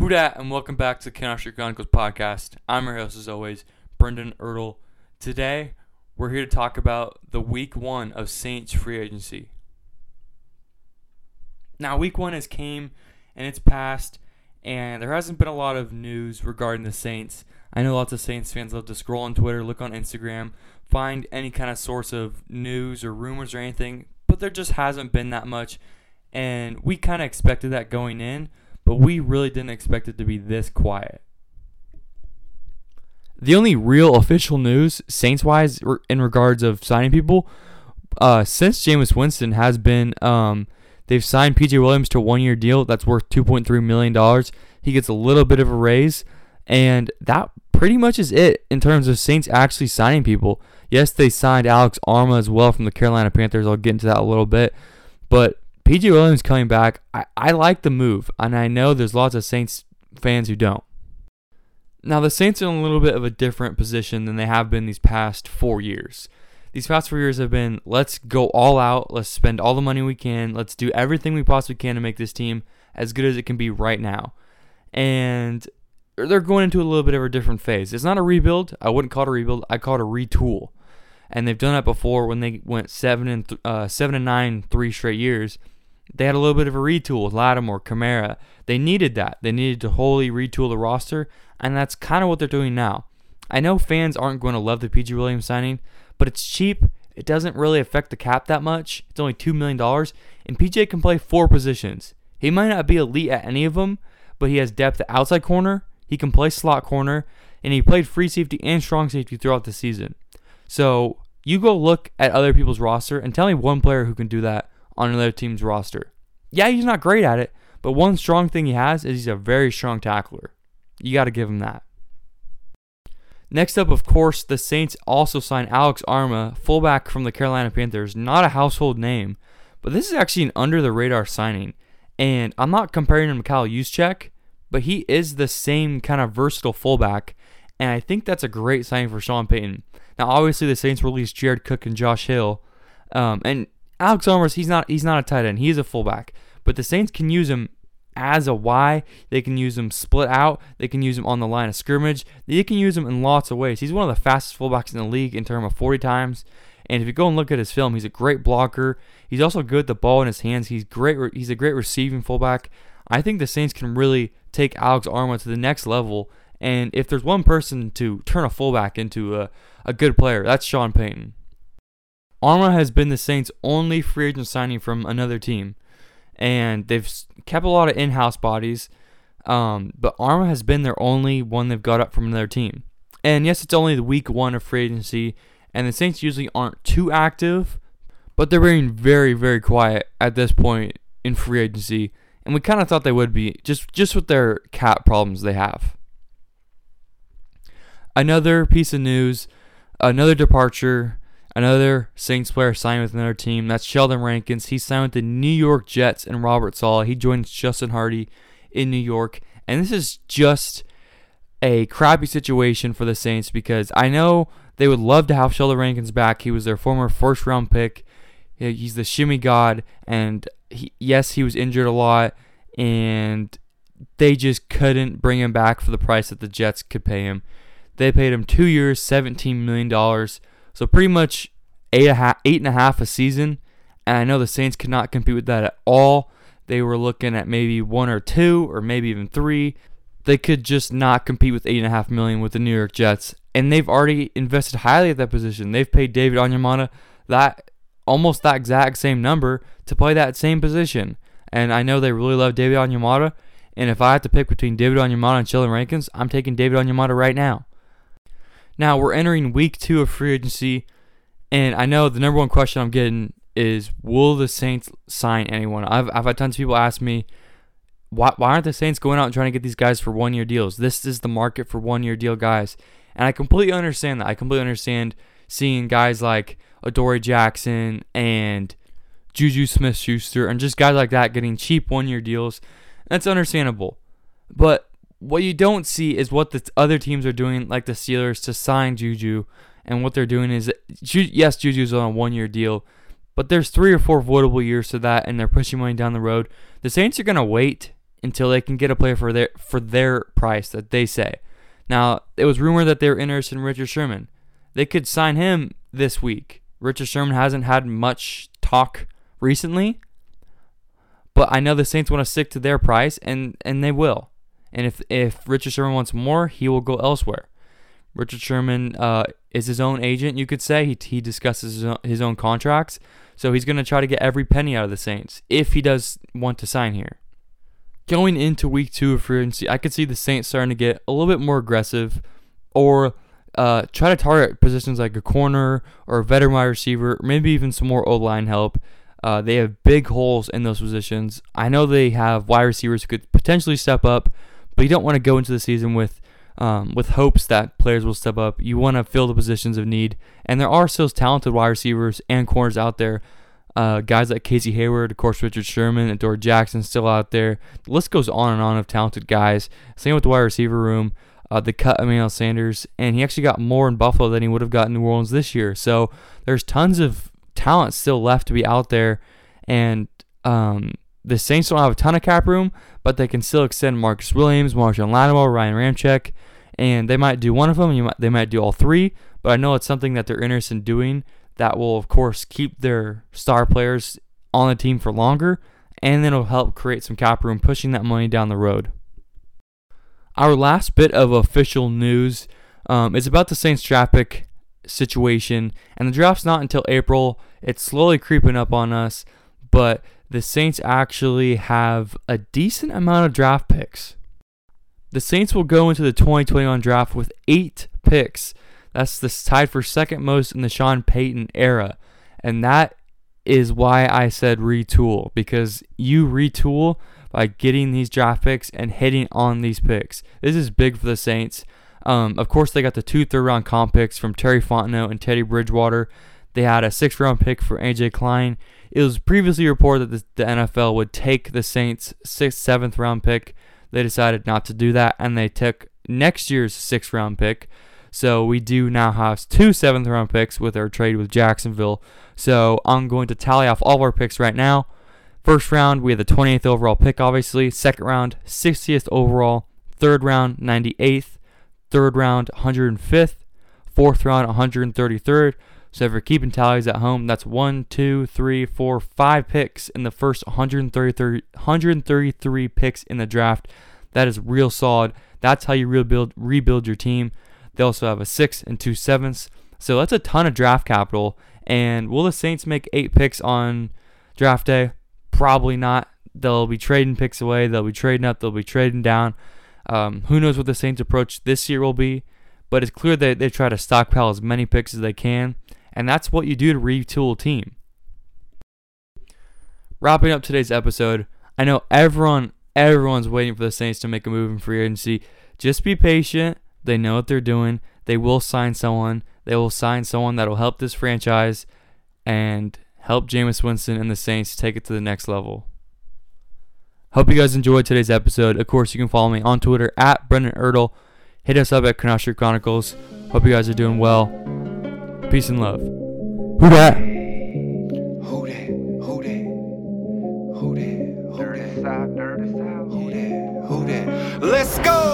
Who dat, and welcome back to the Canal Street Chronicles podcast. I'm your host, as always, Brendan Ertle. Today, we're here to talk about the week one of Saints free agency. Now, week one has came and it's passed, and there hasn't been a lot of news regarding the Saints. I know lots of Saints fans love to scroll on Twitter, look on Instagram, find any kind of source of news or rumors or anything, but there just hasn't been that much, and we kind of expected that going in but we really didn't expect it to be this quiet. The only real official news, Saints wise, in regards of signing people, uh, since Jameis Winston has been, um, they've signed PJ Williams to a one year deal that's worth $2.3 million. He gets a little bit of a raise, and that pretty much is it in terms of Saints actually signing people. Yes, they signed Alex Armah as well from the Carolina Panthers. I'll get into that a little bit. But PJ Williams coming back, I, I like the move, and I know there's lots of Saints fans who don't. Now, the Saints are in a little bit of a different position than they have been these past four years. These past four years have been let's go all out, let's spend all the money we can, let's do everything we possibly can to make this team as good as it can be right now. And they're going into a little bit of a different phase. It's not a rebuild. I wouldn't call it a rebuild. I call it a retool. And they've done that before when they went seven and th- uh, seven and nine three straight years they had a little bit of a retool with Lattimore, Kamara. They needed that. They needed to wholly retool the roster, and that's kind of what they're doing now. I know fans aren't going to love the PJ Williams signing, but it's cheap. It doesn't really affect the cap that much. It's only $2 million, and PJ can play four positions. He might not be elite at any of them, but he has depth at outside corner, he can play slot corner, and he played free safety and strong safety throughout the season. So you go look at other people's roster and tell me one player who can do that on another team's roster. Yeah, he's not great at it, but one strong thing he has is he's a very strong tackler. You got to give him that. Next up, of course, the Saints also signed Alex Armah, fullback from the Carolina Panthers. Not a household name, but this is actually an under the radar signing. And I'm not comparing him to Kyle Juszczyk, but he is the same kind of versatile fullback. And I think that's a great signing for Sean Payton. Now, obviously, the Saints released Jared Cook and Josh Hill. Um, and Alex Armas, he's not he's not a tight end. He's a fullback. But the Saints can use him as a Y. They can use him split out. They can use him on the line of scrimmage. They can use him in lots of ways. He's one of the fastest fullbacks in the league in terms of 40 times. And if you go and look at his film, he's a great blocker. He's also good with the ball in his hands. He's great. He's a great receiving fullback. I think the Saints can really take Alex Armah to the next level. And if there's one person to turn a fullback into a, a good player, that's Sean Payton. Armah has been the Saints' only free agent signing from another team, and they've kept a lot of in-house bodies. Um, but Armah has been their only one they've got up from another team. And yes, it's only the week one of free agency, and the Saints usually aren't too active, but they're being very, very quiet at this point in free agency. And we kind of thought they would be, just just with their cap problems they have. Another piece of news, another departure Another Saints player signed with another team. That's Sheldon Rankins. He signed with the New York Jets and Robert Saleh. He joins Justin Hardy in New York. And this is just a crappy situation for the Saints because I know they would love to have Sheldon Rankins back. He was their former first round pick. He's the shimmy god. And he, yes, he was injured a lot. And they just couldn't bring him back for the price that the Jets could pay him. They paid him two years, $17 million so pretty much eight a half, eight and a half a season. And I know the Saints could not compete with that at all. They were looking at maybe one or two, or maybe even three. They could just not compete with eight and a half million with the New York Jets. And they've already invested highly at that position. They've paid David Onyemata that almost that exact same number to play that same position. And I know they really love David Onyemata. And if I had to pick between David Onyemata and Sheldon Rankins, I'm taking David Onyemata right now. Now we're entering week two of free agency, and I know the number one question I'm getting is, will the Saints sign anyone? I've I've had tons of people ask me, why why aren't the Saints going out and trying to get these guys for one year deals? This is the market for one year deal guys, And I completely understand that. I completely understand seeing guys like Adoree Jackson and Juju Smith Schuster and just guys like that getting cheap one year deals. That's understandable. But what you don't see is what the other teams are doing, like the Steelers, to sign Juju. And what they're doing is, yes, Juju's on a one year deal, but there's three or four avoidable years to that, and they're pushing money down the road. The Saints are going to wait until they can get a player for their for their price that they say. Now, it was rumored that they were interested in Richard Sherman. They could sign him this week. Richard Sherman hasn't had much talk recently, but I know the Saints want to stick to their price, and and they will. And if if Richard Sherman wants more, he will go elsewhere. Richard Sherman uh, is his own agent, you could say. He, he discusses his own, his own contracts, so he's going to try to get every penny out of the Saints if he does want to sign here. Going into week two of free agency, I could see the Saints starting to get a little bit more aggressive, or uh, try to target positions like a corner or a veteran wide receiver, maybe even some more O line help. Uh, they have big holes in those positions. I know they have wide receivers who could potentially step up, but you don't want to go into the season with um, with hopes that players will step up. You want to fill the positions of need, and there are still talented wide receivers and corners out there. Uh, guys like Casey Hayward, of course, Richard Sherman, and Adoree Jackson still out there. The list goes on and on of talented guys. Same with the wide receiver room. Uh, they cut Emmanuel Sanders, and he actually got more in Buffalo than he would have got in New Orleans this year. So there's tons of talent still left to be out there, and um, the Saints don't have a ton of cap room, but they can still extend Marcus Williams, Marshon Lattimore, Ryan Ramczyk, and they might do one of them. You might, they might do all three, but I know it's something that they're interested in doing. That will, of course, keep their star players on the team for longer, and then it'll help create some cap room, pushing that money down the road. Our last bit of official news um, is about the Saints draft pick situation, and the draft's not until April. It's slowly creeping up on us, but the Saints actually have a decent amount of draft picks. The Saints will go into the 2021 draft with eight picks. That's tied for second most in the Sean Payton era. And that is why I said retool because you retool by getting these draft picks and hitting on these picks. This is big for the Saints. Um, of course, they got the two third round comp picks from Terry Fontenot and Teddy Bridgewater. They had a sixth round pick for AJ Klein. It was previously reported that the, NFL would take the Saints' sixth, seventh round pick. They decided not to do that, and they took next year's sixth round pick. So we do now have two seventh round picks with our trade with Jacksonville. So I'm going to tally off all of our picks right now. First round, we had the 28th overall pick, obviously. Second round, 60th overall. Third round, 98th. Third round, 105th. Fourth round, 133rd. So if you're keeping tallies at home, that's one, two, three, four, five picks in the first 133, 133 picks in the draft. That is real solid. That's how you rebuild rebuild your team. They also have a six and two sevenths. So that's a ton of draft capital. And will the Saints make eight picks on draft day? Probably not. They'll be trading picks away. They'll be trading up. They'll be trading down. Um, who knows what the Saints' approach this year will be? But it's clear that they try to stockpile as many picks as they can and that's what you do to retool a team. Wrapping up today's episode, I know everyone everyone's waiting for the Saints to make a move in free agency. Just be patient. They know what they're doing. They will sign someone. They will sign someone that will help this franchise and help Jameis Winston and the Saints take it to the next level. Hope you guys enjoyed today's episode. Of course, you can follow me on Twitter at Brendan Ertl. Hit us up at Canal Chronicles. Hope you guys are doing well. Peace and love. Who that? Who that? Who that? Who that? Who that? Who that? Who that? Let's go.